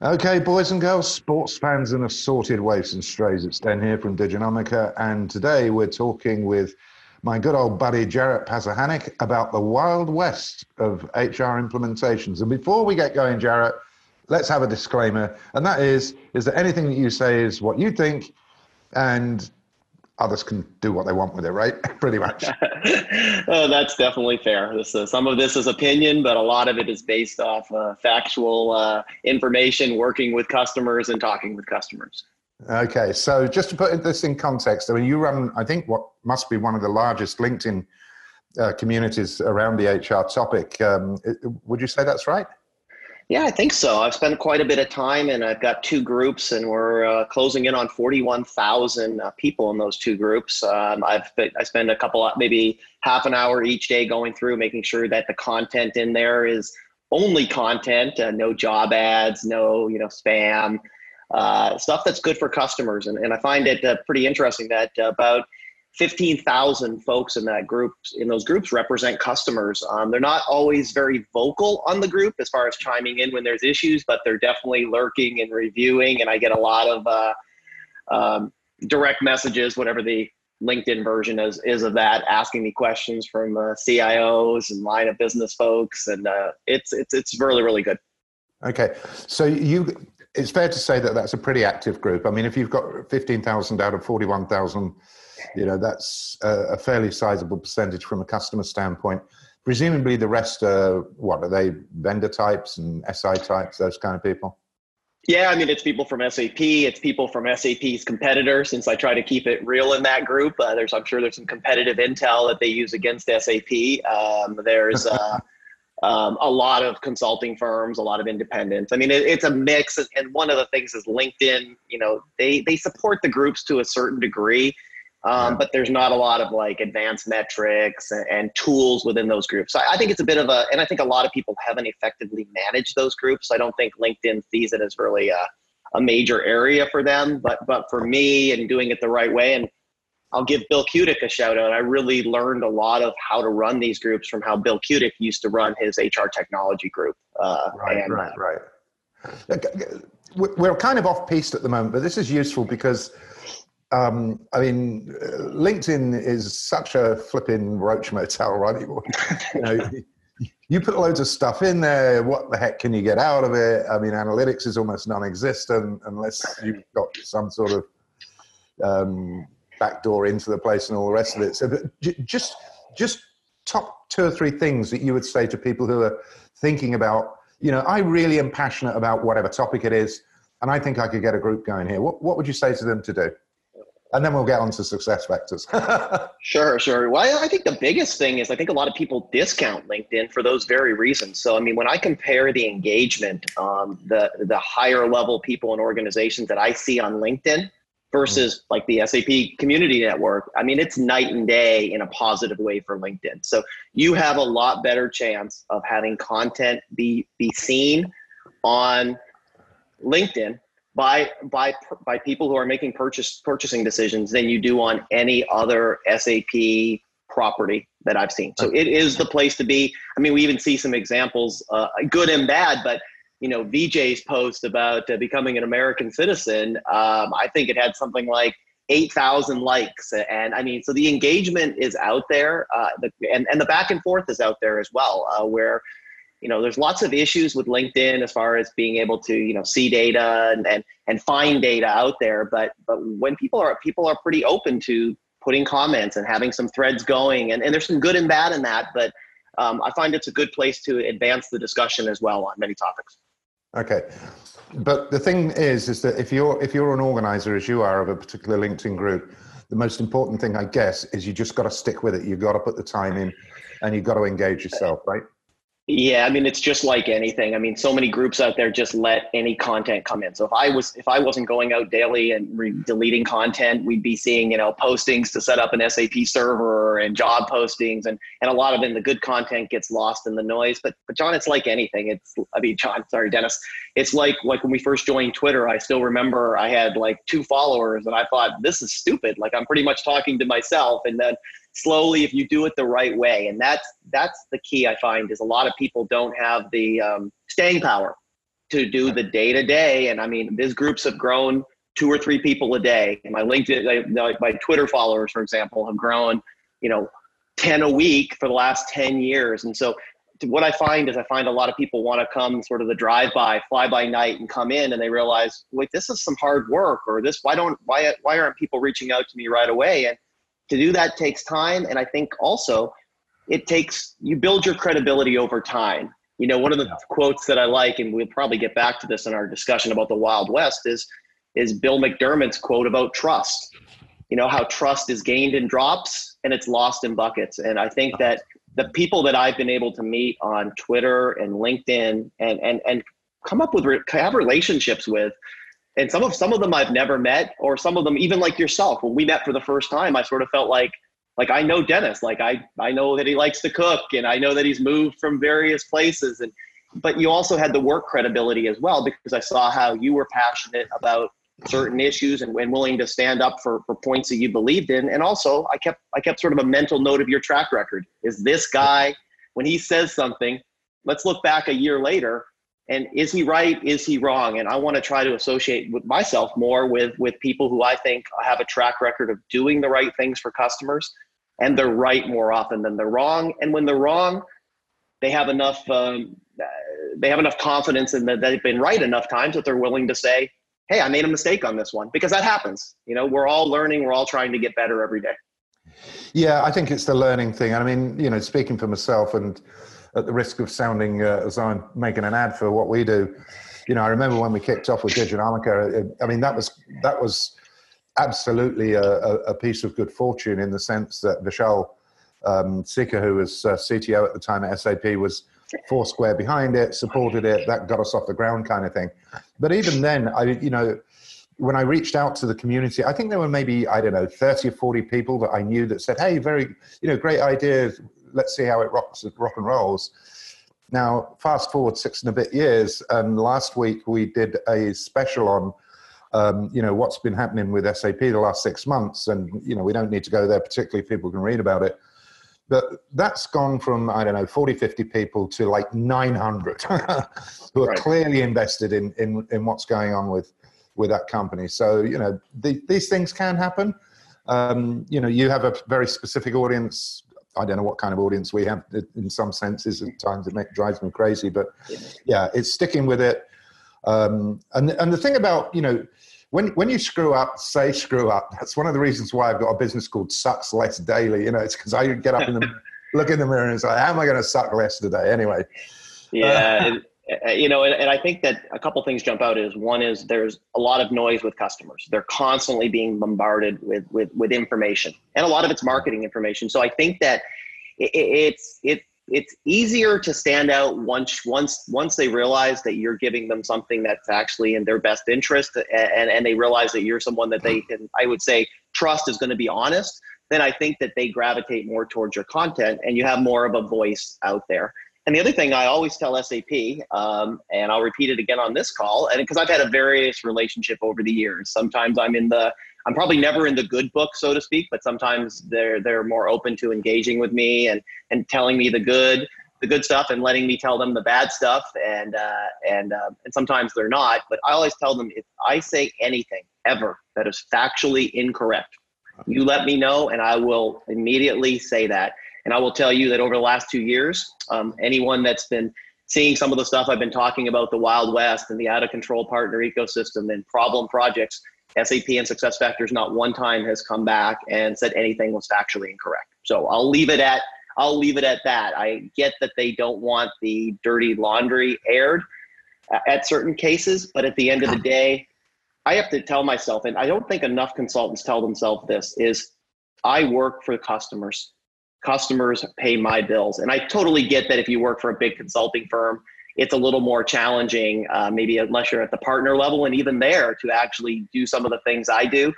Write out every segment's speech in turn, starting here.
Okay, boys and girls, sports fans and assorted waifs and strays. It's Den here from Diginomica, and today we're talking with my good old buddy Jarret Pazahanick about the wild west of HR implementations. And before we get going, Jarret, let's have a disclaimer, and that is: is that anything that you say is what you think, and others can do what they want with it, right? Pretty much. oh, that's definitely fair. This is, some of this is opinion, but a lot of it is based off uh, factual uh, information, working with customers and talking with customers. Okay, so just to put this in context, I mean, you run, I think, what must be one of the largest LinkedIn uh, communities around the HR topic. Um, would you say that's right? Yeah, I think so. I've spent quite a bit of time, and I've got two groups, and we're uh, closing in on forty-one thousand uh, people in those two groups. Um, I've I spend a couple, maybe half an hour each day going through, making sure that the content in there is only content, uh, no job ads, no you know spam, uh, stuff that's good for customers. And, and I find it uh, pretty interesting that about 15,000 folks in that group in those groups represent customers. Um, they're not always very vocal on the group as far as chiming in when there's issues, but they're definitely lurking and reviewing. And I get a lot of uh, um, direct messages, whatever the LinkedIn version is, is of that, asking me questions from uh, CIOs and line of business folks, and uh, it's it's it's really really good. Okay, so you. It's fair to say that that's a pretty active group. I mean, if you've got 15,000 out of 41,000 you know that's a, a fairly sizable percentage from a customer standpoint. Presumably, the rest are what are they vendor types and SI types, those kind of people. Yeah, I mean, it's people from SAP. It's people from SAP's competitor. Since I try to keep it real in that group, uh, there's I'm sure there's some competitive intel that they use against SAP. Um, there's uh, um, a lot of consulting firms, a lot of independents. I mean, it, it's a mix. And one of the things is LinkedIn. You know, they they support the groups to a certain degree, um, but there's not a lot of like advanced metrics and, and tools within those groups. So I think it's a bit of a, and I think a lot of people haven't effectively managed those groups. I don't think LinkedIn sees it as really a, a major area for them. But but for me and doing it the right way, and I'll give Bill Kutik a shout out. I really learned a lot of how to run these groups from how Bill Kutik used to run his HR technology group. Uh, right, and, right, uh, right. We're kind of off piste at the moment, but this is useful because um, I mean, uh, LinkedIn is such a flipping roach motel, right? you know, you put loads of stuff in there. What the heck can you get out of it? I mean, analytics is almost non-existent unless you've got some sort of um, backdoor into the place and all the rest of it. So, just just top two or three things that you would say to people who are thinking about. You know, I really am passionate about whatever topic it is, and I think I could get a group going here. What what would you say to them to do? And then we'll get on to SuccessFactors. sure, sure. Well, I think the biggest thing is I think a lot of people discount LinkedIn for those very reasons. So, I mean, when I compare the engagement, um, the the higher level people and organizations that I see on LinkedIn versus mm. like the SAP Community Network, I mean, it's night and day in a positive way for LinkedIn. So, you have a lot better chance of having content be be seen on LinkedIn by by by people who are making purchase purchasing decisions than you do on any other SAP property that I've seen. So it is the place to be. I mean, we even see some examples, uh, good and bad, but you know, VJ's post about uh, becoming an American citizen, um, I think it had something like 8,000 likes. And I mean, so the engagement is out there, uh, the, and, and the back and forth is out there as well, uh, where you know there's lots of issues with linkedin as far as being able to you know see data and and, and find data out there but but when people are people are pretty open to putting comments and having some threads going and, and there's some good and bad in that but um, i find it's a good place to advance the discussion as well on many topics. Okay. But the thing is is that if you're if you're an organizer as you are of a particular linkedin group the most important thing i guess is you just got to stick with it. You've got to put the time in and you've got to engage yourself right yeah, I mean it's just like anything. I mean, so many groups out there just let any content come in. So if I was if I wasn't going out daily and re- deleting content, we'd be seeing you know postings to set up an SAP server and job postings, and and a lot of it, the good content gets lost in the noise. But but John, it's like anything. It's I mean, John, sorry, Dennis. It's like like when we first joined Twitter. I still remember I had like two followers, and I thought this is stupid. Like I'm pretty much talking to myself, and then slowly if you do it the right way and that's that's the key i find is a lot of people don't have the um, staying power to do the day to day. And I mean, these groups have grown two or three people a day. My LinkedIn, like my Twitter followers, for example, have grown, you know, 10 a week for the last 10 years. And so what I find is I find a lot of people want to come sort of the drive by, fly by night and come in and they realize, wait, this is some hard work or this, why don't, why, why aren't people reaching out to me right away? And to do that takes time. And I think also it takes, you build your credibility over time. You know, one of the yeah. quotes that I like, and we'll probably get back to this in our discussion about the Wild West is, is Bill McDermott's quote about trust. You know, how trust is gained in drops and it's lost in buckets. And I think that the people that I've been able to meet on Twitter and LinkedIn and and and come up with have relationships with, and some of some of them I've never met, or some of them even like yourself. When we met for the first time, I sort of felt like like I know Dennis, like I I know that he likes to cook, and I know that he's moved from various places, and but you also had the work credibility as well because I saw how you were passionate about certain issues and, and willing to stand up for, for points that you believed in. And also I kept I kept sort of a mental note of your track record. Is this guy, when he says something, let's look back a year later and is he right? Is he wrong? And I want to try to associate with myself more with with people who I think have a track record of doing the right things for customers and they're right more often than they're wrong. And when they're wrong, they have enough um, they have enough confidence in that they've been right enough times that they're willing to say, hey, I made a mistake on this one because that happens. You know, we're all learning, we're all trying to get better every day. Yeah, I think it's the learning thing. I mean, you know, speaking for myself and at the risk of sounding uh, as I'm making an ad for what we do, you know, I remember when we kicked off with Diginomica, I mean, that was, that was absolutely a, a piece of good fortune in the sense that Vishal um, Sikka, who was uh, CTO at the time at SAP, was four square behind it, supported it, that got us off the ground kind of thing. But even then, I, you know, when I reached out to the community, I think there were maybe, I don't know, 30 or 40 people that I knew that said, hey, very, you know, great idea. Let's see how it rocks, rock and rolls. Now, fast forward six and a bit years, and last week we did a special on, um, you know, what's been happening with SAP the last six months. And, you know, we don't need to go there, particularly if people can read about it. But that's gone from, I don't know, 40, 50 people to like 900 who are right. clearly invested in, in, in what's going on with, with that company. So, you know, the, these things can happen. Um, you know, you have a very specific audience. I don't know what kind of audience we have in some senses. At times it make, drives me crazy, but yeah, it's sticking with it. Um, and, and the thing about, you know, when when you screw up, say screw up. That's one of the reasons why I've got a business called Sucks Less Daily. You know, it's because I get up in the look in the mirror and say, "How am I going to suck less today?" Anyway. Yeah. Uh, Uh, you know, and, and I think that a couple things jump out is one is there's a lot of noise with customers. They're constantly being bombarded with with with information, and a lot of it's marketing information. So I think that it, it's it it's easier to stand out once once once they realize that you're giving them something that's actually in their best interest and and they realize that you're someone that they can I would say trust is going to be honest then I think that they gravitate more towards your content and you have more of a voice out there. And the other thing I always tell SAP, um, and I'll repeat it again on this call, and because I've had a various relationship over the years. Sometimes I'm in the I'm probably never in the good book, so to speak, but sometimes they're they're more open to engaging with me and and telling me the good the good stuff and letting me tell them the bad stuff and uh, and uh, and sometimes they're not. But I always tell them if I say anything ever that is factually incorrect, you let me know and I will immediately say that. And I will tell you that over the last two years, um, anyone that's been seeing some of the stuff I've been talking about the Wild West and the out of control partner ecosystem and problem projects SAP and SuccessFactors not one time has come back and said anything was factually incorrect. So I'll leave it at I'll leave it at that. I get that they don't want the dirty laundry aired at certain cases, but at the end of the day, I have to tell myself, and I don't think enough consultants tell themselves this, is I work for the customers. Customers pay my bills. And I totally get that if you work for a big consulting firm, it's a little more challenging, uh, maybe unless you're at the partner level, and even there to actually do some of the things I do,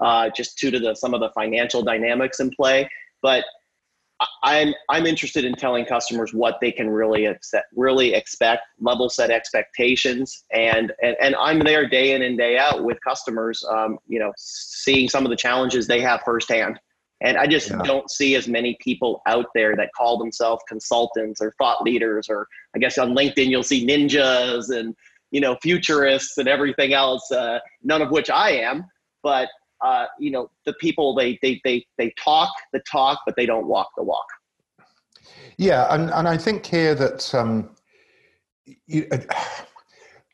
uh, just due to the some of the financial dynamics in play. But I'm I'm interested in telling customers what they can really accept, really expect, level set expectations, and and and I'm there day in and day out with customers. Um, you know, seeing some of the challenges they have firsthand. And I just yeah. don't see as many people out there that call themselves consultants or thought leaders, or I guess on LinkedIn you'll see ninjas and you know, futurists and everything else, uh, none of which I am. But uh, you know, the people they they they they talk the talk, but they don't walk the walk. Yeah, and and I think here that um, you, uh,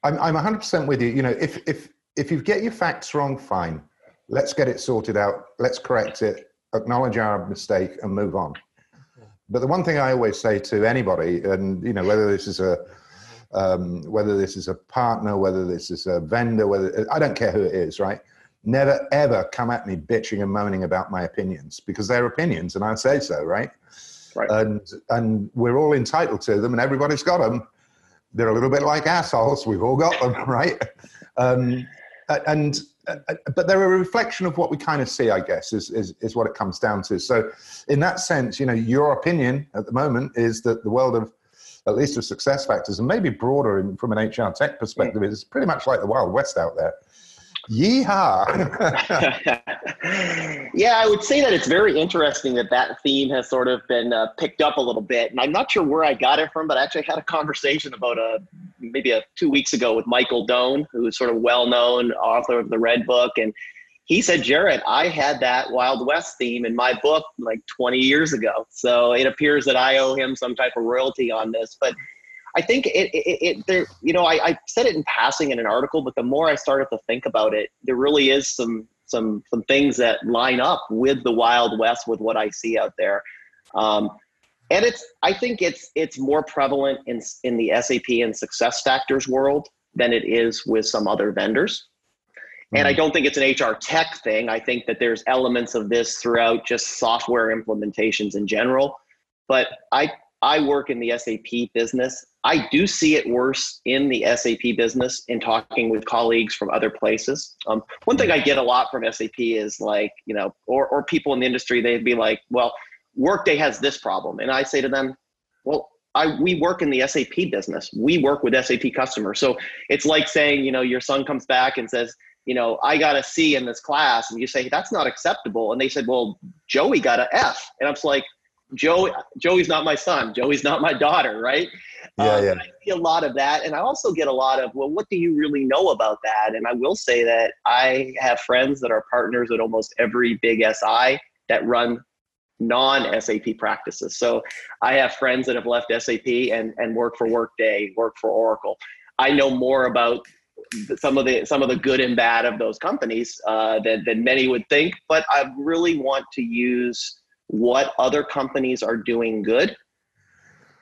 I'm I'm 100 percent with you. You know, if if if you get your facts wrong, fine. Let's get it sorted out. Let's correct it. Acknowledge our mistake and move on. But the one thing I always say to anybody, and you know, whether this is a um, whether this is a partner, whether this is a vendor, whether I don't care who it is, right? Never ever come at me bitching and moaning about my opinions because they're opinions, and I say so, right? Right. And and we're all entitled to them, and everybody's got them. They're a little bit like assholes. We've all got them, right? Um, and uh, but they're a reflection of what we kind of see, I guess, is, is, is what it comes down to. So, in that sense, you know, your opinion at the moment is that the world of at least of SuccessFactors, and maybe broader in, from an HR tech perspective, is pretty much like the Wild West out there. Yeehaw! yeah, I would say that it's very interesting that that theme has sort of been uh, picked up a little bit, and I'm not sure where I got it from, but I actually had a conversation about a uh, maybe a two weeks ago with Michael Doane, who's sort of well-known author of the Red Book, and he said, Jared, I had that Wild West theme in my book like 20 years ago. So it appears that I owe him some type of royalty on this. But I think it, it, it there, you know, I, I said it in passing in an article, but the more I started to think about it, there really is some, some, some things that line up with the Wild West, with what I see out there. Um, and it's, I think it's, it's more prevalent in, in the SAP and SuccessFactors world than it is with some other vendors. And I hmm. don't think it's an HR tech thing. I think that there's elements of this throughout just software implementations in general. But I I work in the SAP business. I do see it worse in the SAP business in talking with colleagues from other places. Um, one thing I get a lot from SAP is like, you know, or, or people in the industry, they'd be like, well, Workday has this problem. And I say to them, well, I, we work in the SAP business. We work with SAP customers. So it's like saying, you know, your son comes back and says, you know, I got a C in this class. And you say, that's not acceptable. And they said, well, Joey got an F. And I'm like, Joey, Joey's not my son. Joey's not my daughter, right? Yeah, um, yeah. I see a lot of that, and I also get a lot of, well, what do you really know about that? And I will say that I have friends that are partners at almost every big SI that run non-SAP practices. So I have friends that have left SAP and and work for Workday, work for Oracle. I know more about some of the some of the good and bad of those companies uh, than than many would think. But I really want to use what other companies are doing good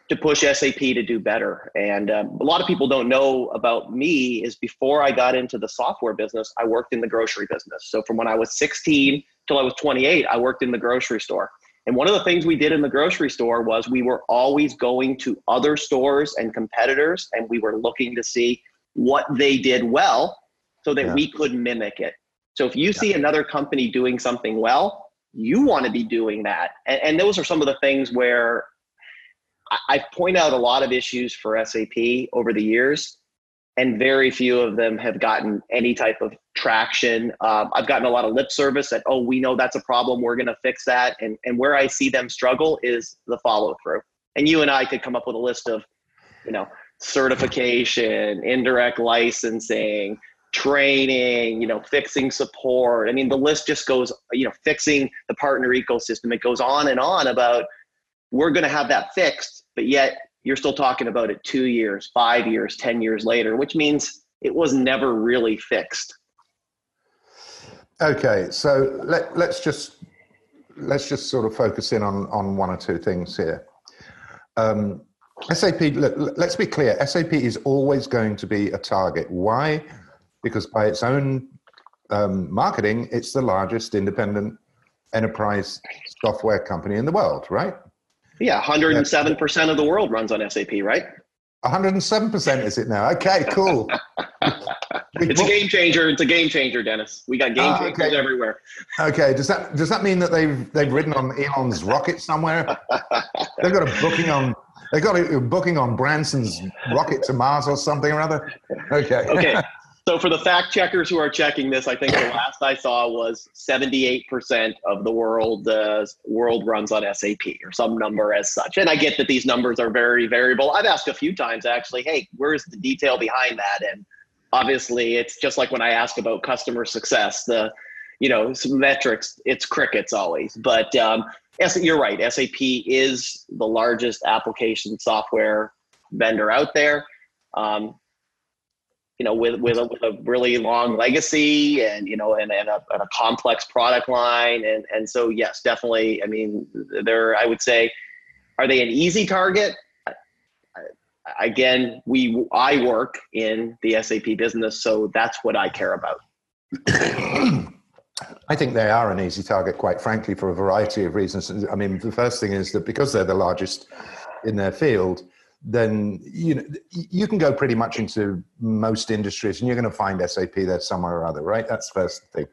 to push SAP to do better. And um, a lot of people don't know about me is before I got into the software business, I worked in the grocery business. So from when I was 16 till I was 28, I worked in the grocery store. And one of the things we did in the grocery store was we were always going to other stores and competitors and we were looking to see what they did well so that yeah. we could mimic it. So if you yeah. see another company doing something well, you want to be doing that. And, and those are some of the things where I, I point out a lot of issues for SAP over the years, and very few of them have gotten any type of traction. Um, I've gotten a lot of lip service that, oh, we know that's a problem, we're going to fix that. And, and where I see them struggle is the follow through. And you and I could come up with a list of, you know, certification, indirect licensing, training, you know, fixing support. I mean, the list just goes, you know, fixing the partner ecosystem. It goes on and on about we're going to have that fixed, but yet you're still talking about it two years, five years, 10 years later, which means it was never really fixed. Okay, so let, let's just let's just sort of focus in on on one or two things here. Um, SAP, look, let's be clear. SAP is always going to be a target. Why? Because by its own um, marketing, it's the largest independent enterprise software company in the world, right? Yeah, 107% of the world runs on SAP, right? 107% is it now? Okay, cool. it's a game changer. It's a game changer, Dennis. We got game ah, changers okay. everywhere. Okay, does that does that mean that they've they've ridden on Elon's rocket somewhere? they've got a booking on they got a booking on Branson's rocket to Mars or something or other. Okay. Okay. So for the fact checkers who are checking this, I think the last I saw was 78% of the world uh, world runs on SAP or some number as such. And I get that these numbers are very variable. I've asked a few times actually, hey, where's the detail behind that? And obviously, it's just like when I ask about customer success, the you know metrics, it's crickets always. But um, you're right. SAP is the largest application software vendor out there. Um, you know, with with a, with a, really long legacy and you know, and, and, a, and a complex product line, and and so yes, definitely. I mean, they're I would say, are they an easy target? Again, we I work in the SAP business, so that's what I care about. I think they are an easy target, quite frankly, for a variety of reasons. I mean, the first thing is that because they're the largest in their field, then you know you can go pretty much into most industries and you're going to find SAP there somewhere or other, right? That's the first thing.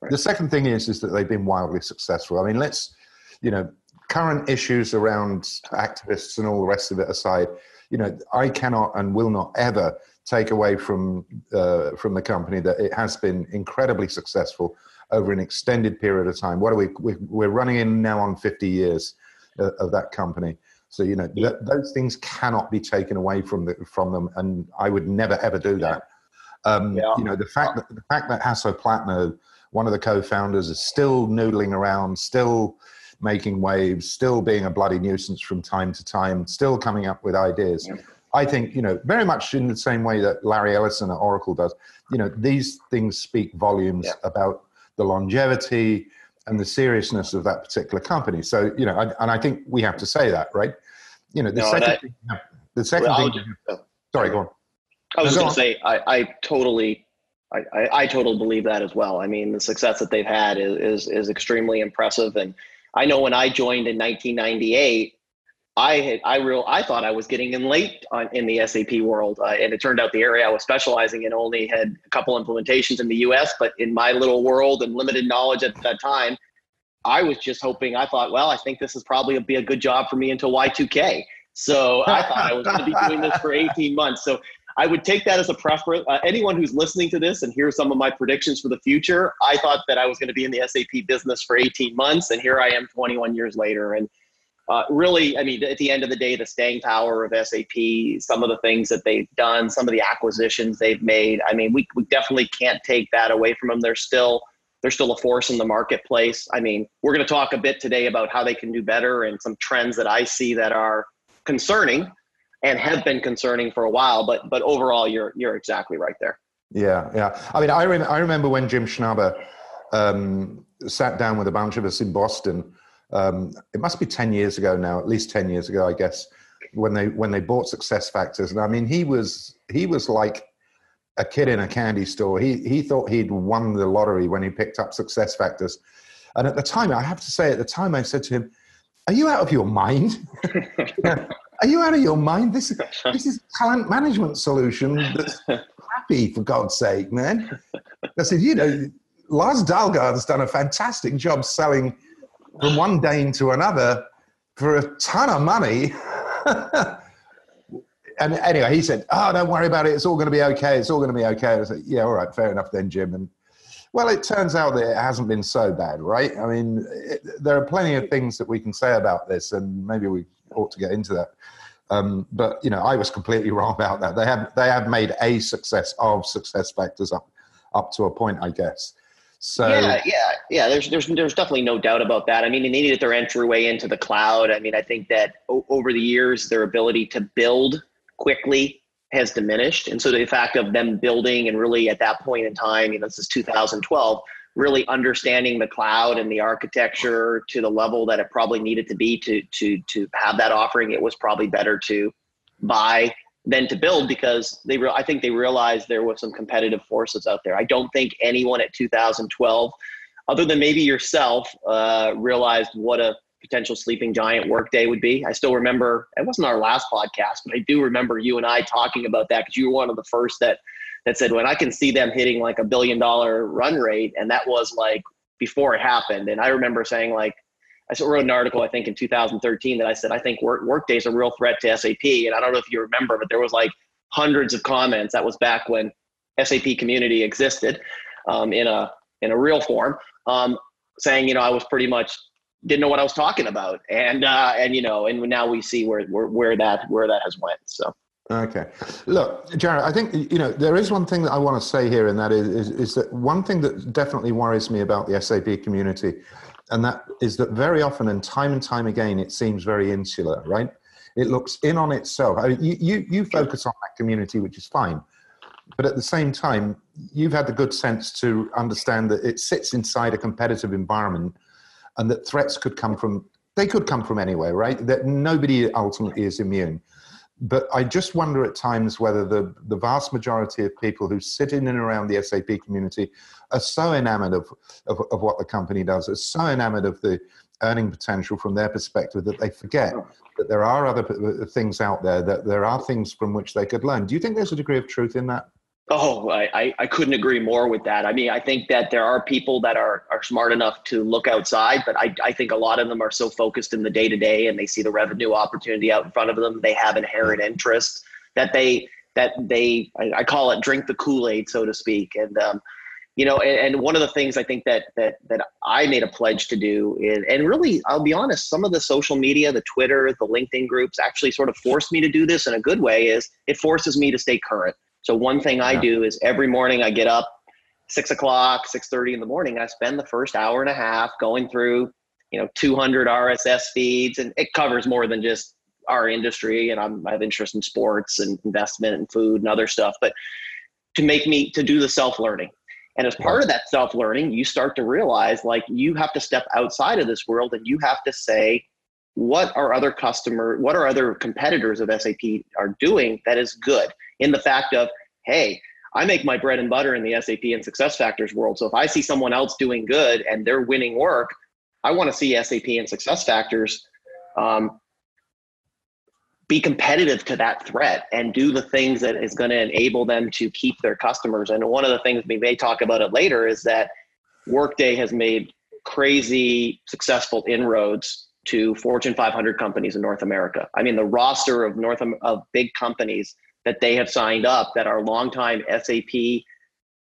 Right. The second thing is is that they've been wildly successful. I mean, let's you know current issues around activists and all the rest of it aside, you know, I cannot and will not ever take away from uh, from the company that it has been incredibly successful over an extended period of time. What are we? We're running in now on 50 years uh, of that company. So you know th- those things cannot be taken away from the, from them, and I would never ever do that. Um, yeah. You know the fact that the fact that Hasso one of the co-founders, is still noodling around, still making waves, still being a bloody nuisance from time to time, still coming up with ideas. Yeah. I think you know very much in the same way that Larry Ellison at Oracle does. You know these things speak volumes yeah. about the longevity and the seriousness of that particular company. So, you know, and I think we have to say that, right? You know, the no, second, I, thing, the second well, thing. Just, oh. sorry, go on. I was no, going to say, I, I totally, I, I, I, totally believe that as well. I mean, the success that they've had is, is, is extremely impressive. And I know when I joined in 1998, I had I real I thought I was getting in late on, in the SAP world, uh, and it turned out the area I was specializing in only had a couple implementations in the U.S. But in my little world and limited knowledge at that time, I was just hoping. I thought, well, I think this is probably be a good job for me until Y2K. So I thought I was going to be doing this for 18 months. So I would take that as a preference. Uh, anyone who's listening to this and hear some of my predictions for the future, I thought that I was going to be in the SAP business for 18 months, and here I am 21 years later. And uh, really, I mean, at the end of the day, the staying power of SAP, some of the things that they've done, some of the acquisitions they've made. I mean, we, we definitely can't take that away from them. They're still they're still a force in the marketplace. I mean, we're going to talk a bit today about how they can do better and some trends that I see that are concerning and have been concerning for a while. But but overall, you're you're exactly right there. Yeah, yeah. I mean, I rem- I remember when Jim Snabe um, sat down with a bunch of us in Boston um, it must be 10 years ago now, at least 10 years ago, I guess, when they when they bought SuccessFactors. And I mean, he was he was like a kid in a candy store. He he thought he'd won the lottery when he picked up SuccessFactors. And at the time, I have to say, at the time, I said to him, "Are you out of your mind? Are you out of your mind? This this is talent management solution that's happy for God's sake, man." I said, "You know, Lars Dalgaard has done a fantastic job selling." From one Dane to another for a ton of money. and anyway, he said, "Oh, don't worry about it. It's all going to be okay. It's all going to be okay." I said, "Yeah, all right, fair enough then, Jim." And well, it turns out that it hasn't been so bad, right? I mean, it, there are plenty of things that we can say about this, and maybe we ought to get into that. Um, but you know, I was completely wrong about that. They have they have made a success of SuccessFactors up up to a point, I guess. So yeah, yeah, yeah. There's there's there's definitely no doubt about that. I mean, they needed their entryway into the cloud. I mean, I think that o- over the years, their ability to build quickly has diminished, and so the fact of them building and really at that point in time, you know, this is 2012, really understanding the cloud and the architecture to the level that it probably needed to be to to to have that offering. It was probably better to buy than to build because they re- I think they realized there was some competitive forces out there. I don't think anyone at 2012, other than maybe yourself, uh, realized what a potential sleeping giant workday would be. I still remember it wasn't our last podcast, but I do remember you and I talking about that because you were one of the first that that said when I can see them hitting like a billion dollar run rate, and that was like before it happened. And I remember saying like I wrote an article, I think in 2013 that I said, I think work, Workday is a real threat to SAP. And I don't know if you remember, but there was like hundreds of comments. That was back when SAP community existed um, in a in a real form, um, saying you know I was pretty much didn't know what I was talking about, and uh, and you know, and now we see where where, where that where that has went. So. Okay. Look, Jared, I think, you know, there is one thing that I want to say here, and that is, is, is, that one thing that definitely worries me about the SAP community, and that is that very often and time and time again, it seems very insular, right? It looks in on itself. I mean, you, you, you focus on that community, which is fine. But at the same time, you've had the good sense to understand that it sits inside a competitive environment and that threats could come from, they could come from anywhere, right? That nobody ultimately is immune but I just wonder at times whether the, the vast majority of people who sit in and around the SAP community are so enamored of, of, of, what the company does, are so enamored of the earning potential from their perspective that they forget that there are other things out there, that there are things from which they could learn. Do you think there's a degree of truth in that? Oh, I, I couldn't agree more with that. I mean, I think that there are people that are, are smart enough to look outside, but I, I think a lot of them are so focused in the day to day and they see the revenue opportunity out in front of them. They have inherent interest that they, that they, I, I call it drink the Kool-Aid, so to speak. And, um, you know, and, and, one of the things I think that, that, that I made a pledge to do is, and really, I'll be honest, some of the social media, the Twitter, the LinkedIn groups actually sort of forced me to do this in a good way is it forces me to stay current so one thing I do is every morning I get up six o'clock, six thirty in the morning. I spend the first hour and a half going through, you know, 200 RSS feeds, and it covers more than just our industry. And I'm, I have interest in sports and investment and food and other stuff, but to make me to do the self learning. And as part of that self learning, you start to realize like you have to step outside of this world and you have to say, what are other customer, what are other competitors of SAP are doing that is good? in the fact of, hey, I make my bread and butter in the SAP and SuccessFactors world. So if I see someone else doing good and they're winning work, I want to see SAP and SuccessFactors um, be competitive to that threat and do the things that is going to enable them to keep their customers. And one of the things we may talk about it later is that Workday has made crazy successful inroads to Fortune 500 companies in North America. I mean, the roster of North of big companies that they have signed up that are longtime SAP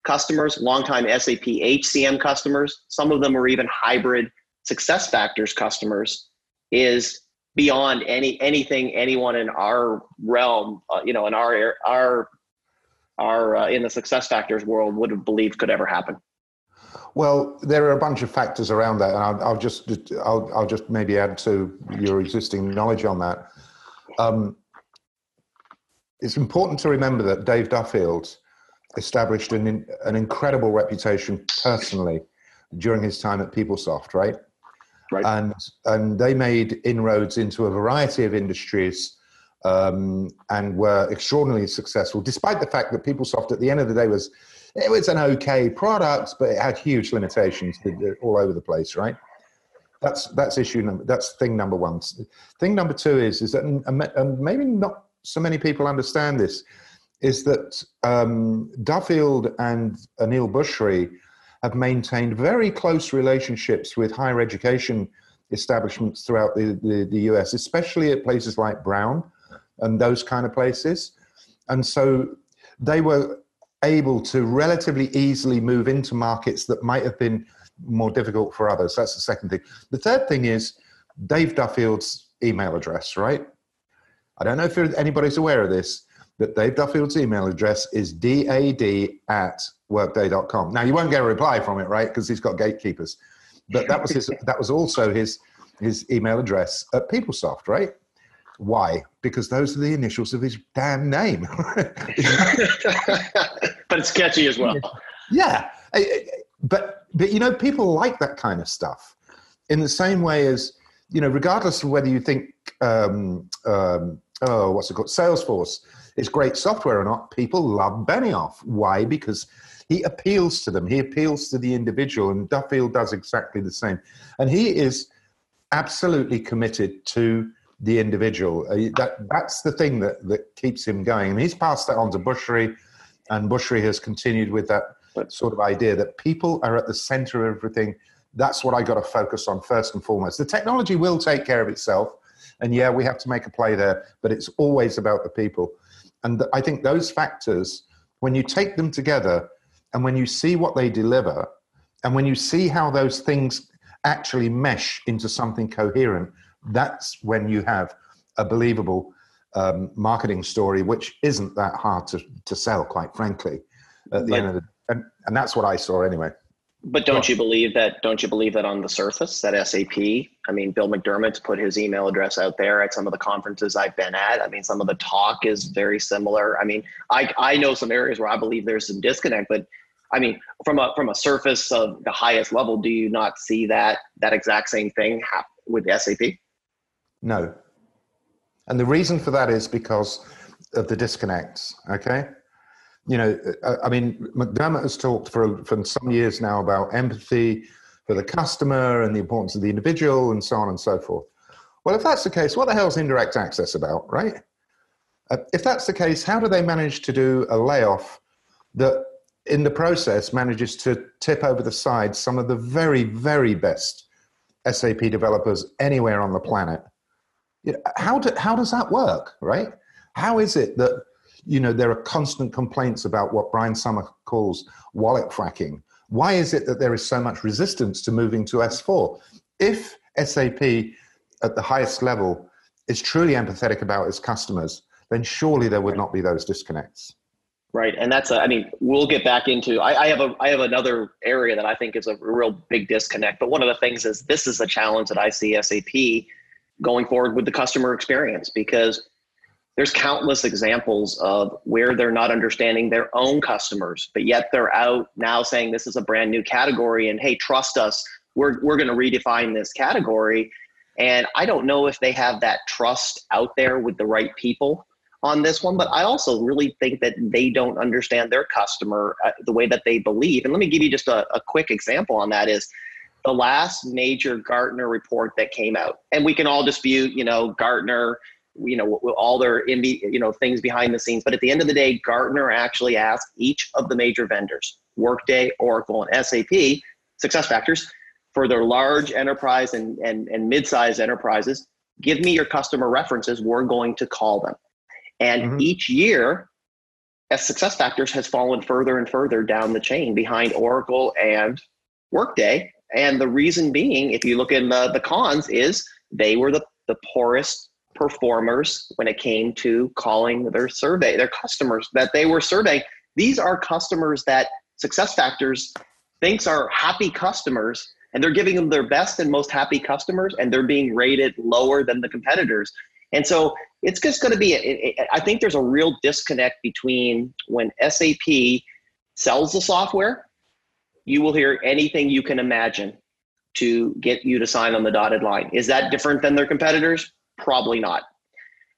customers, longtime SAP HCM customers. Some of them are even hybrid SuccessFactors customers is beyond any anything anyone in our realm, uh, you know, in our our our uh, in the SuccessFactors world would have believed could ever happen. Well, there are a bunch of factors around that, and I'll, I'll just I'll, I'll just maybe add to your existing knowledge on that. Um, it's important to remember that Dave Duffield established an, an incredible reputation personally during his time at PeopleSoft, right? Right. And and they made inroads into a variety of industries um, and were extraordinarily successful, despite the fact that PeopleSoft at the end of the day was it was an okay product, but it had huge limitations all over the place, right? That's that's issue number. That's thing number one. Thing number two is is that and maybe not so many people understand this is that um, Duffield and Aneel Bhusri have maintained very close relationships with higher education establishments throughout the, the, the, US, especially at places like Brown and those kind of places. And so they were able to relatively easily move into markets that might have been more difficult for others. That's the second thing. The third thing is Dave Duffield's email address, right? I don't know if anybody's aware of this, but Dave Duffield's email address is dad at workday.com. Now, you won't get a reply from it, right? Because he's got gatekeepers. But that was his, that was also his, his email address at PeopleSoft, right? Why? Because those are the initials of his damn name. but it's catchy as well. Yeah. But, but, you know, people like that kind of stuff in the same way as, you know, regardless of whether you think um, um, oh, what's it called? Salesforce is great software or not, people love Benioff. Why? Because he appeals to them. He appeals to the individual, and Duffield does exactly the same. And he is absolutely committed to the individual. Uh, that that's the thing that that keeps him going. And he's passed that on to Bhusri, and Bhusri has continued with that sort of idea that people are at the center of everything. That's what I got to focus on first and foremost. The technology will take care of itself. And yeah, we have to make a play there, but it's always about the people. And I think those factors, when you take them together and when you see what they deliver, and when you see how those things actually mesh into something coherent, that's when you have a believable um, marketing story, which isn't that hard to, to sell, quite frankly. At the but, end of the, and, and that's what I saw anyway. But don't you believe that? Don't you believe that on the surface that SAP? I mean, Bill McDermott's put his email address out there at some of the conferences I've been at. I mean, some of the talk is very similar. I mean, I I know some areas where I believe there's some disconnect, but I mean, from a from a surface of the highest level, do you not see that that exact same thing happen with SAP? No, and the reason for that is because of the disconnects. Okay, you know, I mean, McDermott has talked for, for some years now about empathy for the customer and the importance of the individual and so on and so forth. Well, if that's the case, what the hell is indirect access about, right? Uh, if that's the case, how do they manage to do a layoff that in the process manages to tip over the side some of the very, very best SAP developers anywhere on the planet? How, do, how does that work, right? How is it that you know, there are constant complaints about what Brian Sommer calls wallet fracking. Why is it that there is so much resistance to moving to S4? If SAP at the highest level is truly empathetic about its customers, then surely there would not be those disconnects. Right, and that's a, I mean, we'll get back into. I, I, have a I have another area that I think is a real big disconnect. But one of the things is this is a challenge that I see SAP going forward with the customer experience because there's countless examples of where they're not understanding their own customers, but yet they're out now saying this is a brand new category and hey, trust us, we're, we're going to redefine this category. And I don't know if they have that trust out there with the right people on this one, but I also really think that they don't understand their customer uh, the way that they believe. And let me give you just a, a quick example on that is the last major Gartner report that came out. And we can all dispute, you know, Gartner you know all their you know things behind the scenes but at the end of the day gartner actually asked each of the major vendors workday oracle and sap SuccessFactors for their large enterprise and, and, and mid-sized enterprises give me your customer references we're going to call them and mm-hmm. each year as SuccessFactors has fallen further and further down the chain behind oracle and workday and the reason being if you look in the, the cons is they were the, the poorest performers when it came to calling their survey, their customers that they were surveying. These are customers that SuccessFactors thinks are happy customers, and they're giving them their best and most happy customers, and they're being rated lower than the competitors. And so it's just going to be, I think there's a real disconnect between when SAP sells the software, you will hear anything you can imagine to get you to sign on the dotted line. Is that different than their competitors? Probably not.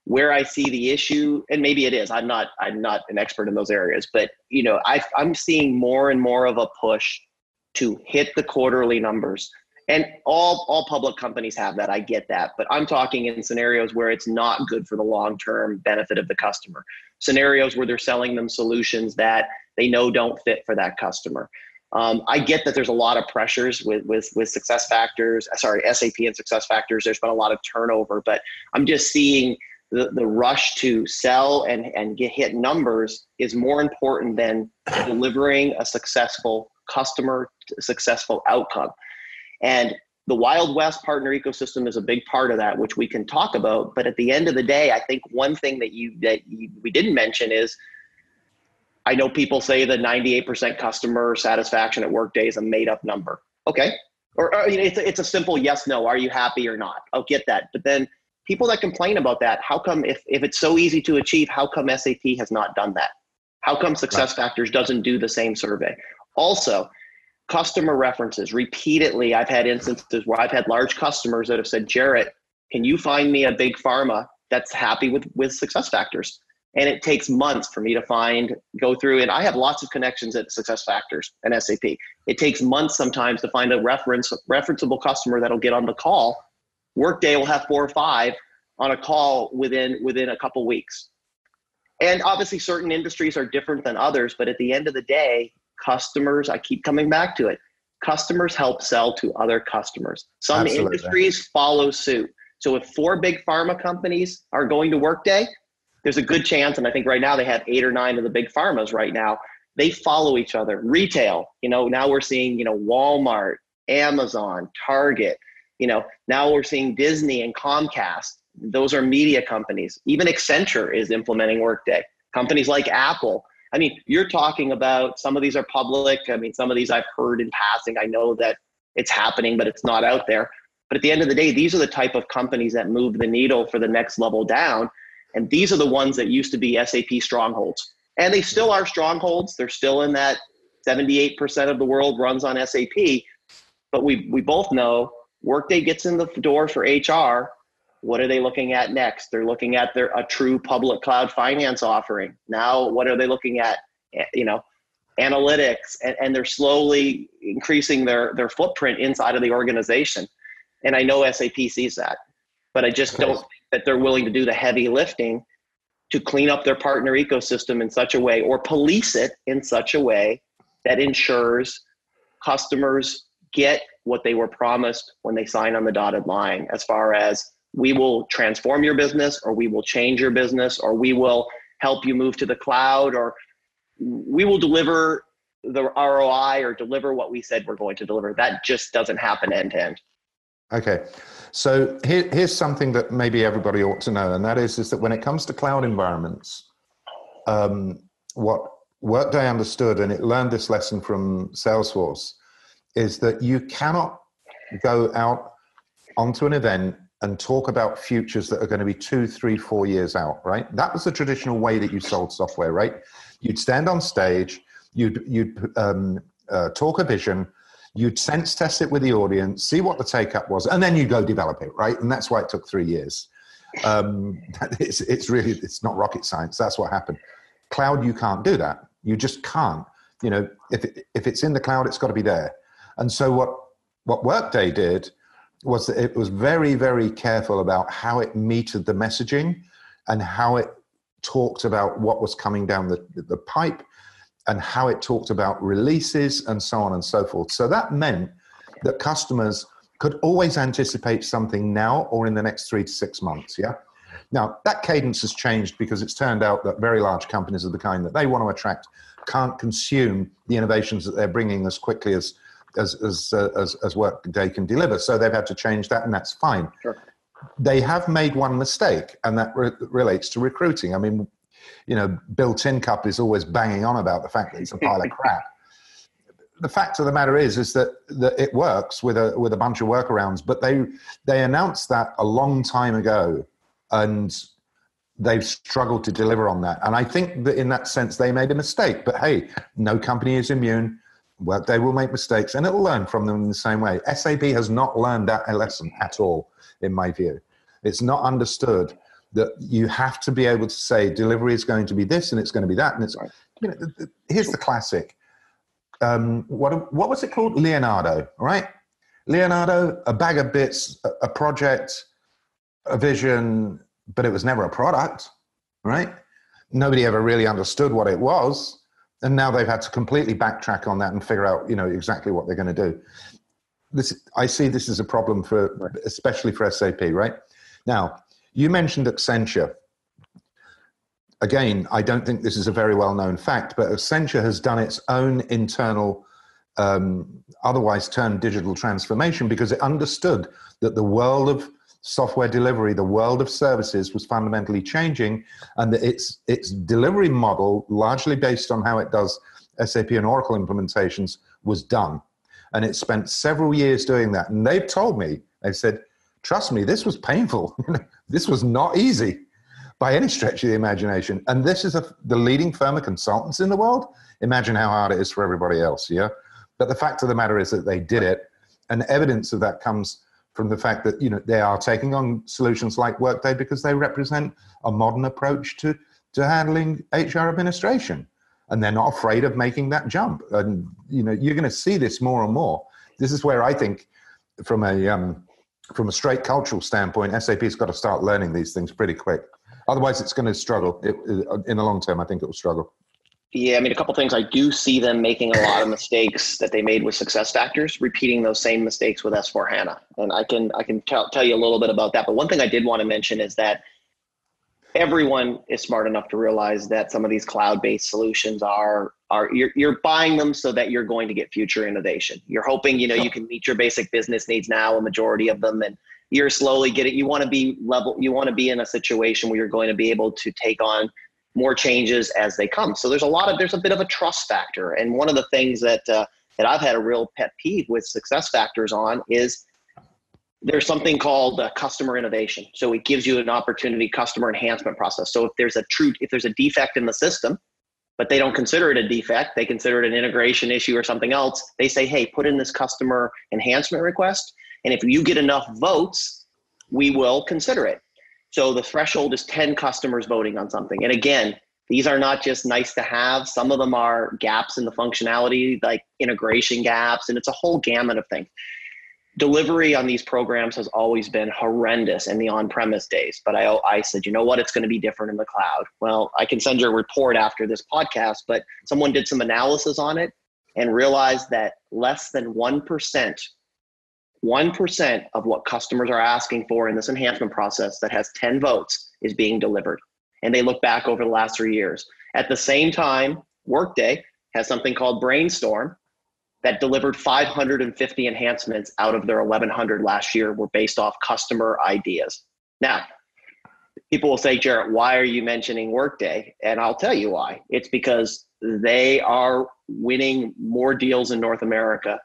Where I see the issue, and maybe it is, I'm not, I'm not an expert in those areas, but you know, I, I'm seeing more and more of a push to hit the quarterly numbers. And all, all public companies have that. I get that. But I'm talking in scenarios where it's not good for the long term benefit of the customer. Scenarios where they're selling them solutions that they know don't fit for that customer. Um, I get that there's a lot of pressures with with with SuccessFactors. Sorry, SAP and SuccessFactors. There's been a lot of turnover, but I'm just seeing the, the rush to sell and and get hit numbers is more important than delivering a successful customer successful outcome. And the Wild West partner ecosystem is a big part of that, which we can talk about. But at the end of the day, I think one thing that you that you, we didn't mention is I know people say that 98% customer satisfaction at Workday is a made up number. Okay. Or, or you know, it's, a, it's a simple yes, no. Are you happy or not? I'll get that. But then people that complain about that, how come, if, if it's so easy to achieve, how come SAP has not done that? How come Success. Factors doesn't do the same survey? Also, customer references. Repeatedly, I've had instances where I've had large customers that have said, Jarret, can you find me a big pharma that's happy with, with SuccessFactors? And it takes months for me to find go through and i have lots of connections at SuccessFactors and sap it takes months sometimes to find a reference referenceable customer that'll get on the call. Workday will have four or five on a call within within a couple weeks. And obviously certain industries are different than others but at the end of the day customers i keep coming back to it customers help sell to other customers. Some Absolutely. industries follow suit. So if four big pharma companies are going to workday there's a good chance, and I think right now they have eight or nine of the big pharmas right now. They follow each other. Retail, you know, now we're seeing, you know, Walmart, Amazon, Target, you know, now we're seeing Disney and Comcast. Those are media companies. Even Accenture is implementing Workday. Companies like Apple. I mean, you're talking about some of these are public. I mean, some of these I've heard in passing. I know that it's happening, but it's not out there. But at the end of the day, these are the type of companies that move the needle for the next level down. And these are the ones that used to be SAP strongholds. And they still are strongholds. They're still in that 78% of the world runs on SAP. But we, we both know Workday gets in the door for HR. What are they looking at next? They're looking at their a true public cloud finance offering. Now, what are they looking at? Eh, you know, analytics, and, and they're slowly increasing their their footprint inside of the organization. And I know SAP sees that, but I just don't that they're willing to do the heavy lifting to clean up their partner ecosystem in such a way or police it in such a way that ensures customers get what they were promised when they sign on the dotted line as far as we will transform your business or we will change your business or we will help you move to the cloud or we will deliver the ROI or deliver what we said we're going to deliver. That just doesn't happen end to end. Okay. So here, here's something that maybe everybody ought to know, and that is, is that when it comes to cloud environments, um, what Workday understood, and it learned this lesson from Salesforce, is that you cannot go out onto an event and talk about futures that are going to be two, three, four years out, right? That was the traditional way that you sold software, right? You'd stand on stage, you'd, you'd um, uh, talk a vision, you'd sense test it with the audience, see what the take up was, and then you go develop it, right? And that's why it took three years. Um, it's, it's really, it's not rocket science. That's what happened. Cloud, you can't do that. You just can't. You know, if, it, if it's in the cloud, it's got to be there. And so what, what Workday did was that it was very, very careful about how it metered the messaging and how it talked about what was coming down the, the pipe and how it talked about releases and so on and so forth. So that meant that customers could always anticipate something now or in the next three to six months. Yeah. Now, that cadence has changed because it's turned out that very large companies of the kind that they want to attract can't consume the innovations that they're bringing as quickly as as as uh, as, as Workday can deliver. So they've had to change that, and that's fine. Sure. They have made one mistake, and that re- relates to recruiting. I mean, you know, Bill Tincup is always banging on about the fact that it's a pile of crap. The fact of the matter is, is that, that it works with a with a bunch of workarounds. But they they announced that a long time ago, and they've struggled to deliver on that. And I think that in that sense, they made a mistake. But hey, no company is immune. Well, they will make mistakes and it'll learn from them in the same way. SAP has not learned that lesson at all, in my view. It's not understood that you have to be able to say delivery is going to be this and it's going to be that. And it's, you know, here's the classic. Um, what, what was it called? Leonardo, right? Leonardo, a bag of bits, a, a project, a vision, but it was never a product, right? Nobody ever really understood what it was and now they've had to completely backtrack on that and figure out you know exactly what they're going to do this i see this as a problem for especially for sap right now you mentioned accenture again i don't think this is a very well known fact but accenture has done its own internal um, otherwise termed digital transformation because it understood that the world of software delivery, the world of services was fundamentally changing, and that its its delivery model, largely based on how it does SAP and Oracle implementations, was done. And it spent several years doing that. And they've told me, they said, trust me, this was painful. this was not easy by any stretch of the imagination. And this is a, the leading firm of consultants in the world. Imagine how hard it is for everybody else, yeah? But the fact of the matter is that they did it. And evidence of that comes from the fact that you know they are taking on solutions like Workday because they represent a modern approach to to handling HR administration, and they're not afraid of making that jump. And you know you're going to see this more and more. This is where I think, from a um, from a straight cultural standpoint, SAP's got to start learning these things pretty quick. Otherwise, it's going to struggle. It, uh, in the long term, I think it will struggle. Yeah, I mean, a couple things. I do see them making a lot of mistakes that they made with SuccessFactors, repeating those same mistakes with S4 HANA. And I can I can tell, tell you a little bit about that. But one thing I did want to mention is that everyone is smart enough to realize that some of these cloud-based solutions are are you're, you're buying them so that you're going to get future innovation. You're hoping you know you can meet your basic business needs now a majority of them and you're slowly getting you want to be level you want to be in a situation where you're going to be able to take on more changes as they come. So there's a lot of there's a bit of a trust factor and one of the things that uh, that i've had a real pet peeve with SuccessFactors on is there's something called uh, customer innovation so it gives you an opportunity customer enhancement process so if there's a true if there's a defect in the system but they don't consider it a defect they consider it an integration issue or something else they say hey put in this customer enhancement request and if you get enough votes, we will consider it. So the threshold is 10 customers voting on something. And again, these are not just nice to have. Some of them are gaps in the functionality, like integration gaps, and it's a whole gamut of things. Delivery on these programs has always been horrendous in the on premise days. But I, I said, you know what? It's going to be different in the cloud. Well, I can send you a report after this podcast, but someone did some analysis on it and realized that less than 1% 1% of what customers are asking for in this enhancement process that has 10 votes is being delivered. And they look back over the last three years. At the same time, Workday has something called Brainstorm that delivered 550 enhancements out of their 1100 last year were based off customer ideas. Now, people will say, Jarret, why are you mentioning Workday? And I'll tell you why. It's because they are winning more deals in North America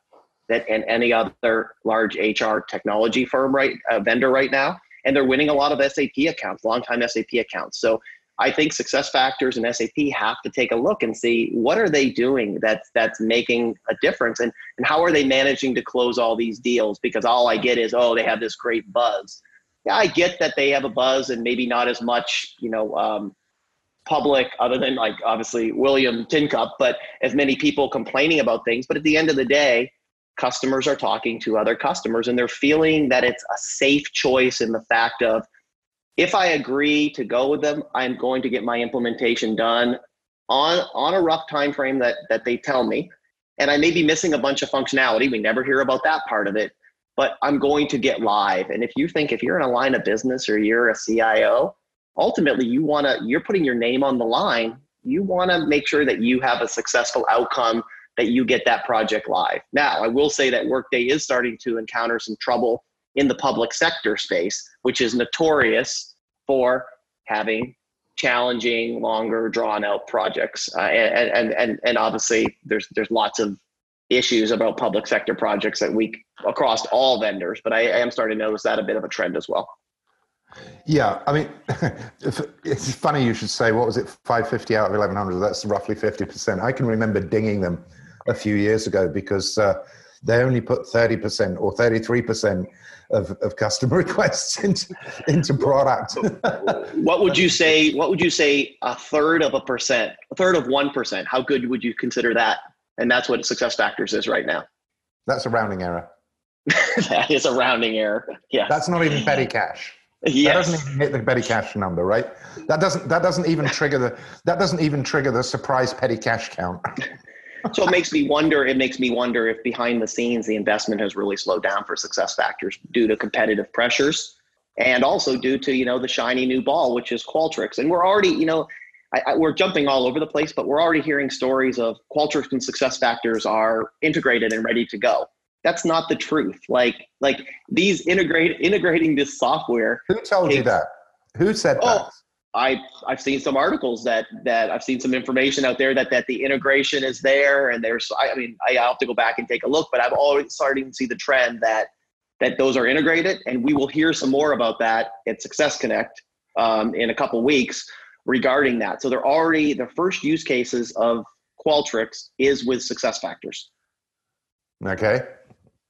than any other large HR technology firm right uh, vendor right now, and they're winning a lot of SAP accounts, longtime SAP accounts. So I think SuccessFactors and SAP have to take a look and see what are they doing that's that's making a difference and, and how are they managing to close all these deals because all I get is oh they have this great buzz. Yeah, I get that they have a buzz and maybe not as much, you know, um, public other than like obviously William Tincup, but as many people complaining about things. But at the end of the day, customers are talking to other customers and they're feeling that it's a safe choice in the fact of if I agree to go with them, I'm going to get my implementation done on on a rough time frame that that they tell me. And I may be missing a bunch of functionality. We never hear about that part of it, but I'm going to get live. And if you think if you're in a line of business or you're a CIO, ultimately you want to you're putting your name on the line. You want to make sure that you have a successful outcome that you get that project live. Now, I will say that Workday is starting to encounter some trouble in the public sector space, which is notorious for having challenging, longer, drawn out projects. Uh, and, and, and, and obviously, there's, there's lots of issues about public sector projects that we across all vendors, but I, I am starting to notice that a bit of a trend as well. Yeah, I mean, it's funny you should say, what was it, 550 out of 1100? That's roughly 50%. I can remember dinging them a few years ago because uh, they only put 30% or 33% of, of customer requests into, into product. what would you say, what would you say a third of a percent, a third of 1%? How good would you consider that? And that's what SuccessFactors is right now. That's a rounding error. that is a rounding error. Yeah. That's not even petty cash. Yes. That doesn't even hit the petty cash number, right? That doesn't that doesn't even trigger the that doesn't even trigger the surprise petty cash count. so it makes me wonder. It makes me wonder if behind the scenes the investment has really slowed down for SuccessFactors due to competitive pressures, and also due to you know the shiny new ball, which is Qualtrics. And we're already you know I, I, we're jumping all over the place, but we're already hearing stories of Qualtrics and SuccessFactors are integrated and ready to go. That's not the truth. Like like these integrate integrating this software. Who told takes, you that? Who said oh, that? I I've seen some articles that that I've seen some information out there that that the integration is there and there's I, mean I have to go back and take a look, but I've already starting to see the trend that that those are integrated, and we will hear some more about that at Success Connect um, in a couple weeks regarding that. So they're already the first use cases of Qualtrics is with SuccessFactors. Okay.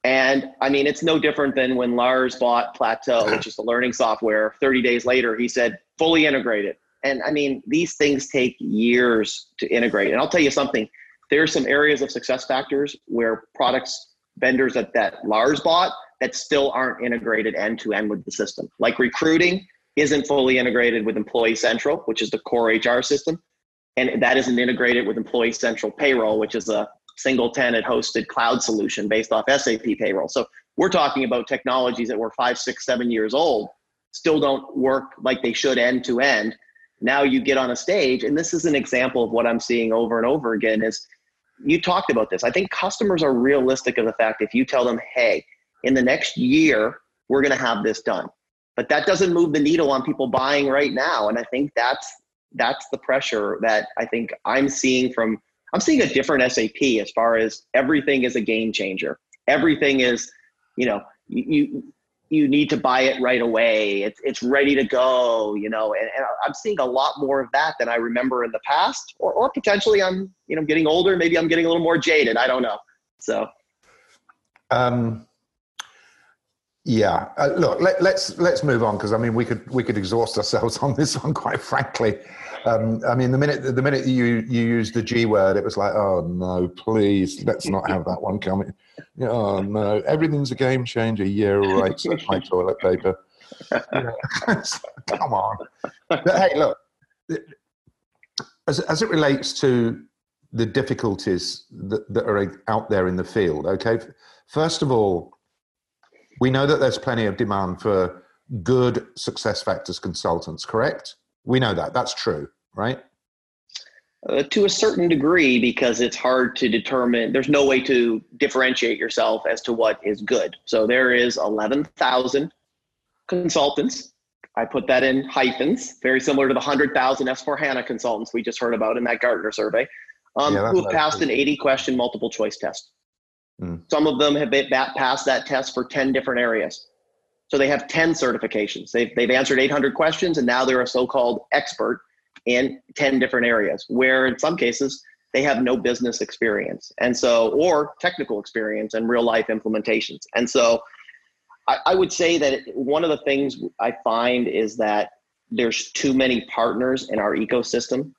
And I mean, it's no different than when Lars bought Plateau, which is the learning software. 30 days later, he said, fully integrated. And I mean, these things take years to integrate. And I'll tell you something there are some areas of SuccessFactors where products, vendors that, that Lars bought that still aren't integrated end to end with the system. Like recruiting isn't fully integrated with Employee Central, which is the core HR system. And that isn't integrated with Employee Central Payroll, which is a single tenant hosted cloud solution based off SAP payroll. So we're talking about technologies that were five, six, seven years old, still don't work like they should end to end. now you get on a stage and this is an example of what i'm seeing over and over again is you talked about this i think customers are realistic of the fact if you tell them hey in the next year we're going to have this done but that doesn't move the needle on people buying right now and i think that's that's the pressure that i think i'm seeing from i'm seeing a different sap as far as everything is a game changer everything is you know you you need to buy it right away. It's it's ready to go, you know. And, and, I'm seeing a lot more of that than I remember in the past, or or potentially I'm you know getting older. Maybe I'm getting a little more jaded. I don't know. So. Um. Yeah. Uh, look, let, let's let's move on because I mean we could we could exhaust ourselves on this one quite frankly. Um, I mean, the minute the minute you you used the G word, it was like, oh no, please, let's not have that one coming. Oh no, everything's a game changer. Yeah, right. So my toilet paper. come on. But hey, look, as as it relates to the difficulties that, that are out there in the field. Okay, first of all, we know that there's plenty of demand for good SuccessFactors consultants. Correct? We know that. That's true, right? Uh, to a certain degree, because it's hard to determine, there's no way to differentiate yourself as to what is good. So there is 11,000 consultants. I put that in hyphens, very similar to the 100,000 S4 HANA consultants we just heard about in that Gartner survey, um, yeah, who have passed an 80 question multiple choice test. Mm. Some of them have been, passed that test for 10 different areas. So they have 10 certifications. They've, they've answered 800 questions and now they're a so called expert in 10 different areas, where in some cases they have no business experience. And so, or technical experience and real life implementations. And so I, I would say that one of the things I find is that there's too many partners in our ecosystem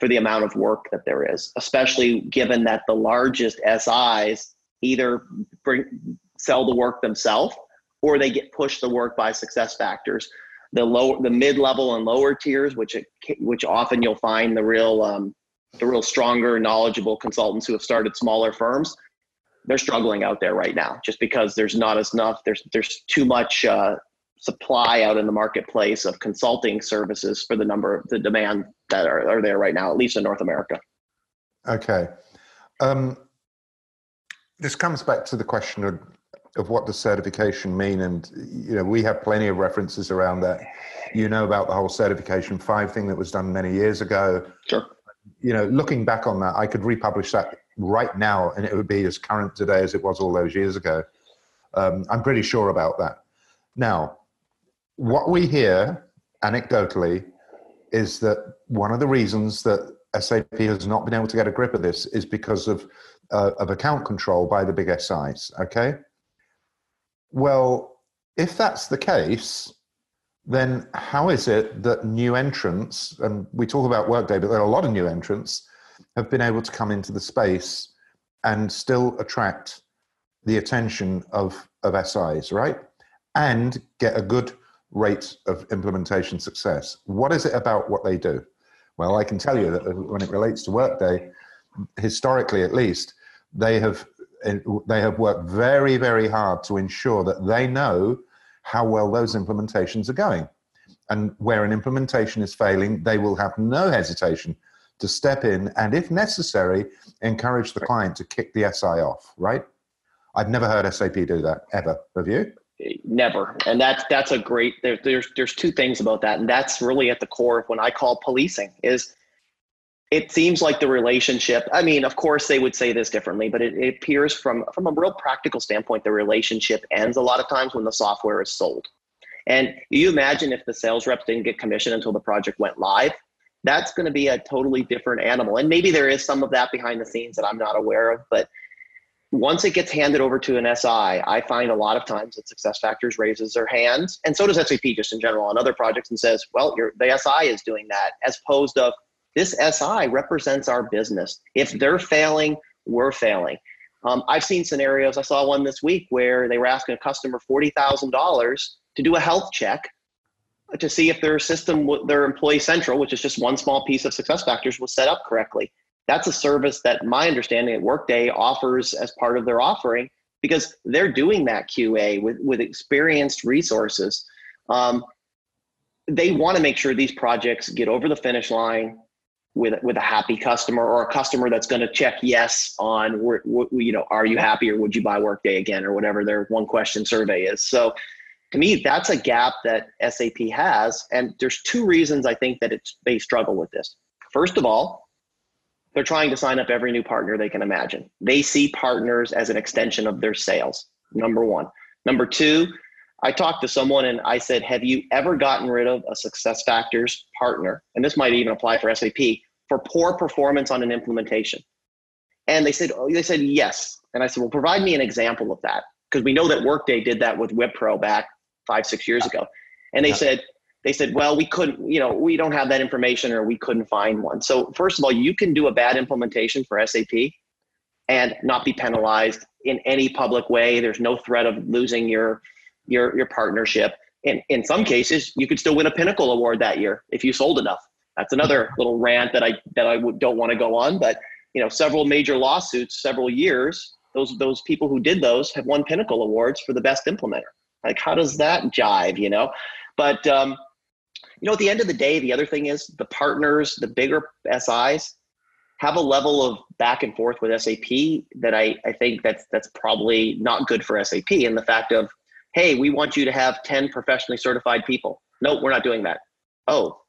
for the amount of work that there is, especially given that the largest SIs either bring, sell the work themselves or they get pushed to work by SuccessFactors. The low the mid level and lower tiers which it, which often you'll find the real um, the real stronger knowledgeable consultants who have started smaller firms they're struggling out there right now just because there's not enough there's there's too much uh, supply out in the marketplace of consulting services for the number of the demand that are, are there right now at least in north america. Okay. Um, this comes back to the question of of what does certification mean and you know we have plenty of references around that. You know about the whole certification five thing that was done many years ago. Sure. You know looking back on that i could republish that right now and it would be as current today as it was all those years ago. Um, i'm pretty sure about that. Now what we hear anecdotally is that one of the reasons that sap has not been able to get a grip of this is because of uh, of account control by the big SIs. Okay, well, if that's the case, then how is it that new entrants, and we talk about Workday, but there are a lot of new entrants, have been able to come into the space and still attract the attention of, of SIs, right? And get a good rate of implementation success. What is it about what they do? Well, I can tell you that when it relates to Workday, historically at least, they have they have worked very, very hard to ensure that they know how well those implementations are going. And where an implementation is failing, they will have no hesitation to step in and, if necessary, encourage the client to kick the SI off, right? I've never heard SAP do that ever. Have you? Never. And that's that's a great there, there's there's two things about that. And that's really at the core of when I call policing is it seems like the relationship i mean of course they would say this differently but it, it, appears from from a real practical standpoint the relationship ends a lot of times when the software is sold. And you imagine if the sales reps didn't get commission until the project went live? That's going to be a totally different animal. And maybe there is some of that behind the scenes that i'm not aware of but once it gets handed over to an SI, I find a lot of times that SuccessFactors raises their hands, and so does SAP just in general on other projects, and says, "Well, the SI is doing that," as opposed to this SI represents our business. If they're failing, we're failing. Um, I've seen scenarios. I saw one this week where they were asking a customer forty thousand dollars to do a health check to see if their system, their Employee Central, which is just one small piece of SuccessFactors, was set up correctly. That's a service that my understanding at Workday offers as part of their offering because they're doing that QA with with experienced resources. Um, they want to make sure these projects get over the finish line with with a happy customer or a customer that's going to check yes on you know are you happy or would you buy workday again or whatever their one question survey is. So to me that's a gap that sap has and there's two reasons i think that it's they struggle with this. First of all they're trying to sign up every new partner they can imagine. They see partners as an extension of their sales number one. Number two I talked to someone and I said, Have you ever gotten rid of a SuccessFactors partner? And this might even apply for SAP for poor performance on an implementation. And they said, Oh, they said, Yes. And I said, Well, provide me an example of that. Because we know that Workday did that with Wipro back five, six years ago. And they yeah. said, they said, well, we couldn't, you know, we don't have that information or we couldn't find one. So, first of all, you can do a bad implementation for SAP and not be penalized in any public way. There's no threat of losing your your your partnership. And in some cases, you could still win a Pinnacle Award that year if you sold enough. That's another little rant that I that I don't want to go on. But you know, several major lawsuits, several years. Those those people who did those have won Pinnacle Awards for the best implementer. Like, how does that jive? You know, but um, you know, at the end of the day, the other thing is the partners, the bigger SIs, have a level of back and forth with SAP that I, I think that's that's probably not good for SAP. And the fact of hey, we want you to have 10 professionally certified people. No, we're not doing that. Oh,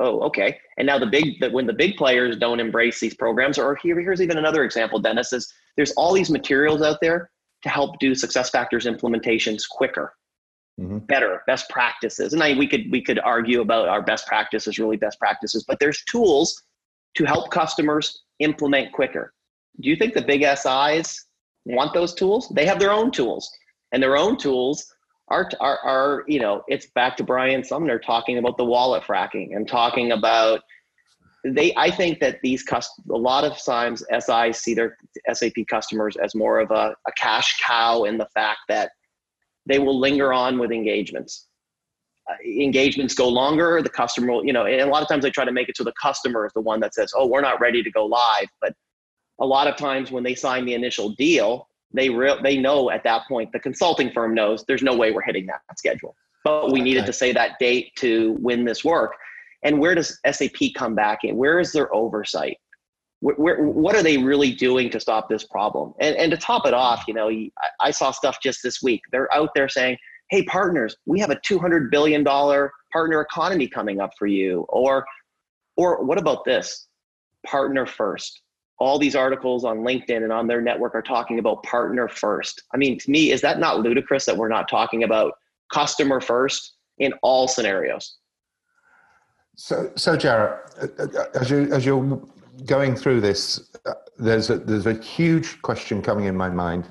oh, okay. And now the big that when the big players don't embrace these programs, or here, here's even another example, Dennis, is there's all these materials out there to help do SuccessFactors implementations quicker. Mm-hmm. better best practices and I, we could we could argue about our best practices really best practices but there's tools to help customers implement quicker do you think the big SIs want those tools they have their own tools and their own tools are, are, are you know, it's back to Brian Sommer talking about the wallet fracking and talking about they i think that these cust- a lot of times sis see their sap customers as more of a, a cash cow in the fact that they will linger on with engagements. Uh, engagements go longer the customer will you know and a lot of times they try to make it so the customer is the one that says oh we're not ready to go live but a lot of times when they sign the initial deal they re- they know at that point the consulting firm knows there's no way we're hitting that schedule. But we needed to say that date to win this work. And where does sap come back in? Where is their oversight? Where, where, what are they really doing to stop this problem? And, and to top it off you know I, I saw stuff just this week. They're out there saying hey partners we have a 200 billion dollar partner economy coming up for you. Or or what about this? Partner first all these articles on LinkedIn and on their network are talking about partner first. I mean, to me, is that not ludicrous that we're not talking about customer first in all scenarios? So, so uh, as you as you're going through this, there's a there's a huge question coming in my mind.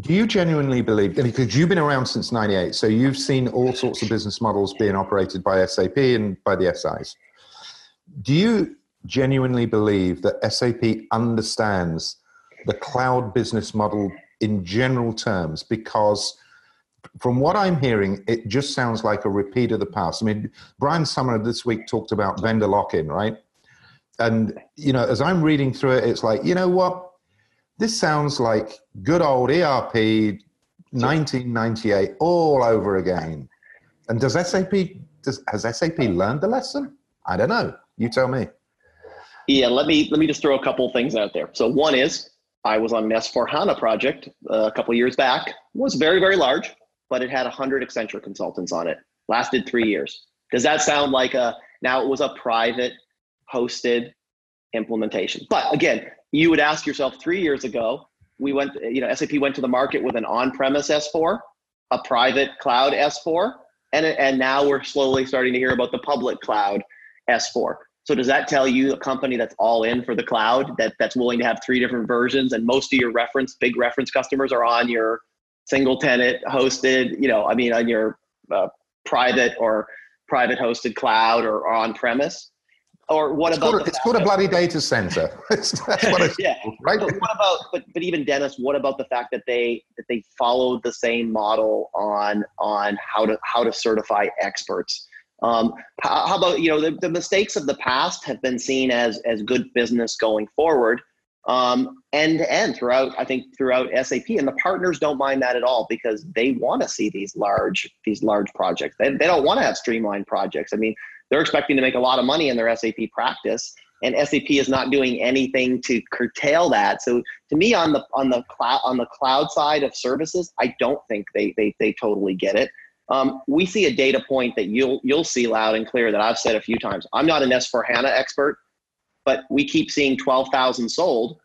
Do you genuinely believe, because you've been around since '98, so you've seen all sorts of business models being operated by SAP and by the SIs. Do you genuinely believe that SAP understands the cloud business model in general terms because from what I'm hearing, it just sounds like a repeat of the past. I mean, Brian Sommer this week talked about vendor lock in, right? And, you know, as I'm reading through it, it's like, you know what? This sounds like good old ERP 1998 all over again. And does SAP, does, has SAP learned the lesson? I don't know. You tell me. Yeah, let me let me just throw a couple things out there. So one is I was on an S4 HANA project uh, a couple years back. It was very very large, but it had hundred Accenture consultants on it. Lasted three years. Does that sound like a? Now it was a private hosted implementation. But again, you would ask yourself three years ago, we went, you know, SAP went to the market with an on-premise S4, a private cloud S4, and and now we're slowly starting to hear about the public cloud S4. So does that tell you a company that's all in for the cloud that that's willing to have three different versions and most of your reference big reference customers are on your single tenant hosted, you know, I mean on your uh, private or private hosted cloud or, on premise? Or what it's about called, it's called a bloody data center. that's what it's yeah. right. But what about but but even Dennis, what about the fact that they that they followed the same model on on how to how to certify experts? Um, how, how, about you know the, the mistakes of the past have been seen as as good business going forward. um, end to end throughout i think throughout sap and the partners don't mind that at all because they want to see these large these large projects they, they don't want to have streamlined projects i mean they're expecting to make a lot of money in their sap practice and SAP is not doing anything to curtail that. So to me, on the on the cloud on the cloud side of services, I don't think they they they totally get it. Um, we see a data point that you'll you'll see loud and clear that I've said a few times. I'm not an S4 HANA expert, but we keep seeing 12,000 sold.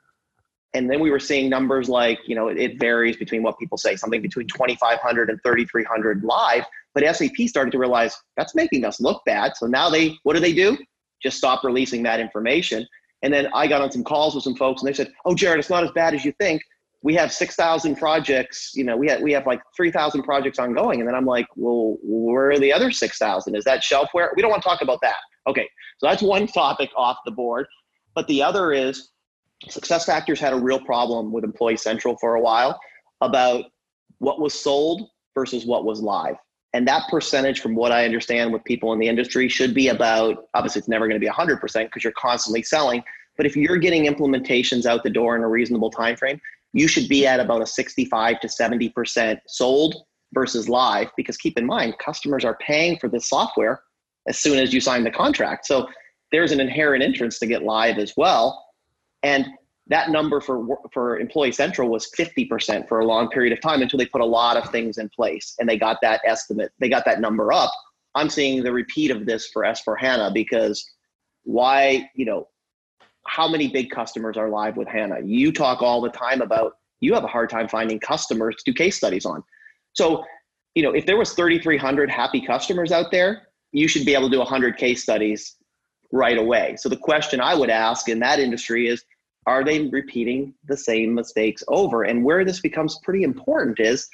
And then we were seeing numbers like, you know, it, it varies between what people say, something between 2,500 and 3,300 live. But SAP started to realize that's making us look bad. So now they, what do they do? just stop releasing that information. And then I got on some calls with some folks and they said, oh, Jarret, it's not as bad as you think. We have 6,000 projects, you know, we have, we have like 3,000 projects ongoing. And then I'm like, well, where are the other 6,000? Is that shelfware? We don't want to talk about that. Okay. So that's one topic off the board. But the other is SuccessFactors had a real problem with Employee Central for a while about what was sold versus what was live and that percentage from what i understand with people in the industry should be about obviously it's never going to be 100% because you're constantly selling but if you're getting implementations out the door in a reasonable time frame you should be at about a 65 to 70% sold versus live because keep in mind customers are paying for the software as soon as you sign the contract. So there's an inherent interest to get live as well. And that number for for employee central was 50% for a long period of time until they put a lot of things in place and they got that estimate they got that number up. I'm seeing the repeat of this for s4 hana because why you know how many big customers are live with hana you talk all the time about you have a hard time finding customers to do case studies on so you know if there was 3300 happy customers out there you should be able to do 100 case studies right away so the question i would ask in that industry is are they repeating the same mistakes over? And where this becomes pretty important is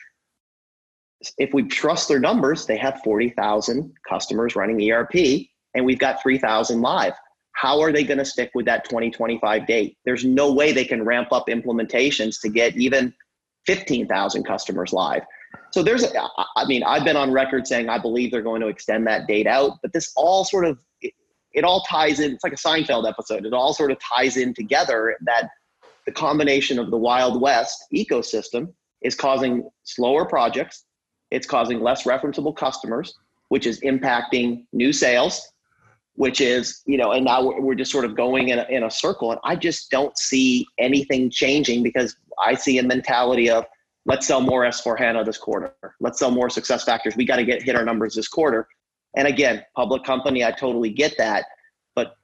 if we trust their numbers, they have 40,000 customers running ERP and we've got 3,000 live. How are they going to stick with that 2025 date? There's no way they can ramp up implementations to get even 15,000 customers live. So there's, I mean, I've been on record saying I believe they're going to extend that date out, but this all sort of it all ties in. It's like a Seinfeld episode. It all sort of ties in together that the combination of the Wild West ecosystem is causing slower projects. It's causing less referenceable customers, which is impacting new sales, which is, you know, and now we're just sort of going in a, in a circle. And I just don't see anything changing because I see a mentality of let's sell more S4 HANA this quarter. Let's sell more SuccessFactors. We got to get hit our numbers this quarter. And again, public company, I totally get that. But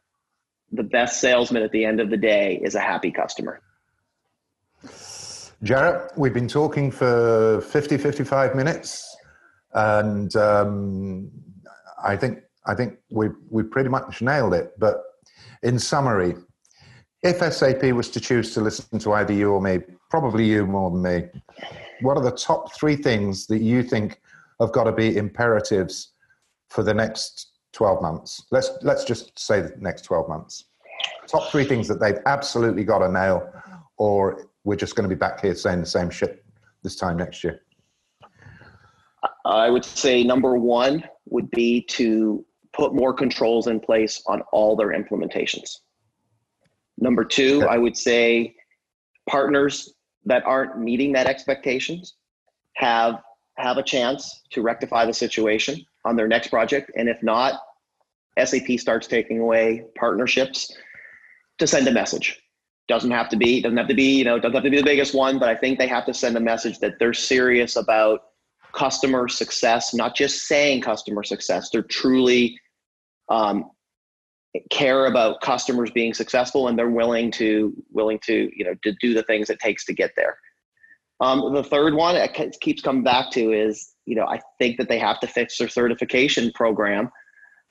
the best salesman at the end of the day is a happy customer. Jarret, we've been talking for 50, 55 minutes. And um, I think I think we we pretty much nailed it. But in summary, if SAP was to choose to listen to either you or me, probably you more than me, what are the top three things that you think have got to be imperatives for the next 12 months? Let's, let's just say the next 12 months. Top three things that they've absolutely got to nail, or we're just going to be back here saying the same shit this time next year. I would say number one would be to put more controls in place on all their implementations. Number two. I would say partners that aren't meeting that expectations have have a chance to rectify the situation on their next project. And if not, SAP starts taking away partnerships to send a message. Doesn't have to be, doesn't have to be, you know, doesn't have to be the biggest one, but I think they have to send a message that they're serious about customer success, not just saying customer success. They're truly um, care about customers being successful and they're willing to willing to you know to do the things it takes to get there um, the third one it keeps coming back to is you know, I think that they have to fix their certification program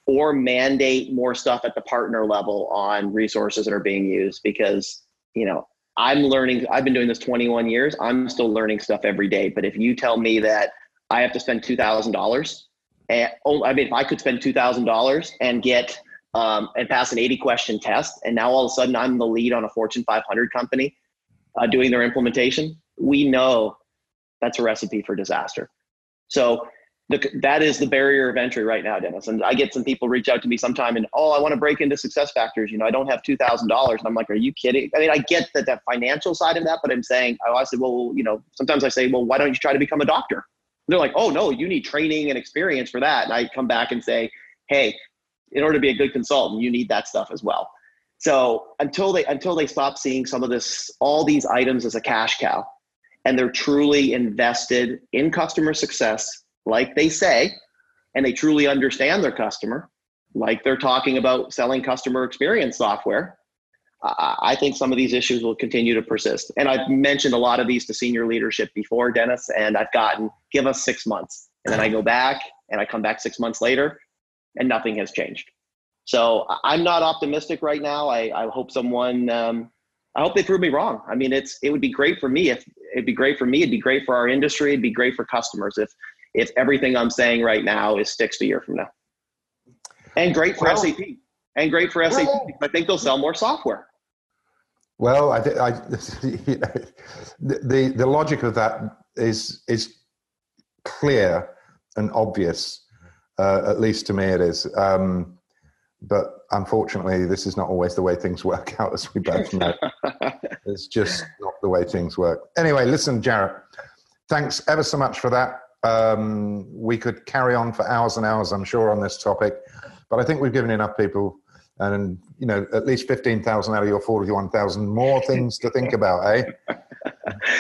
or mandate more stuff at the partner level on resources that are being used because, you know, I'm learning, I've been doing this 21 years. I'm still learning stuff every day. But if you tell me that I have to spend $2,000 and oh, I mean, if I could spend $2,000 and get, um, and pass an 80 question test, and now all of a sudden I'm the lead on a Fortune 500 company uh, doing their implementation, we know that's a recipe for disaster. So the, that is the barrier of entry right now, Dennis. And I get some people reach out to me sometime and, oh, I want to break into success factors. You know, I don't have $2,000. And I'm like, are you kidding? I mean, I get that the financial side of that, but I'm saying, I said, well, you know, sometimes I say, well, why don't you try to become a doctor? They're like, oh, no, you need training and experience for that. And I come back and say, hey, in order to be a good consultant, you need that stuff as well. So until they until they stop seeing some of this, all these items as a cash cow, and they're truly invested in customer success like they say, and they truly understand their customer, like they're talking about selling customer experience software, I think some of these issues will continue to persist. And I've mentioned a lot of these to senior leadership before, Dennis, and I've gotten give us six months. And then I go back and I come back six months later and nothing has changed. So I'm not optimistic right now. I, I hope someone, um, I hope they prove me wrong. I mean, it's, it would be great for me if it'd be great for me. It'd be great for our industry. It'd be great for customers if if everything I'm saying right now is sticks a year from now. And great for SAP. And great for SAP. I think they'll sell more software. Well, I, I you know, the the logic of that is is clear and obvious. Uh, at least to me, it is. Um, but unfortunately, this is not always the way things work out, as we both know. it's just not the way things work. Anyway, listen, Jarret. Thanks ever so much for that. Um, we could carry on for hours and hours, I'm sure, on this topic, but I think we've given enough people, and you know, at least fifteen thousand out of your forty-one thousand more things to think about, eh?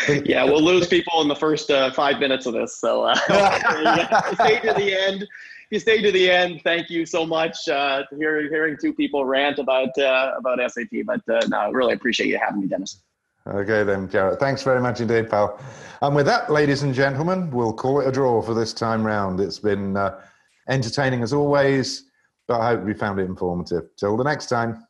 yeah, we'll lose people in the first uh, five minutes of this. So uh, stay to the end. You stay to the end. Thank you so much. Uh, hearing hearing two people rant about uh, about SAP, but uh, no, I really appreciate you having me, Dennis. Okay, then, Jarret. Thanks very much indeed, pal. And with that, ladies and gentlemen, we'll call it a draw for this time round. It's been uh, entertaining as always, but I hope you found it informative. Till the next time.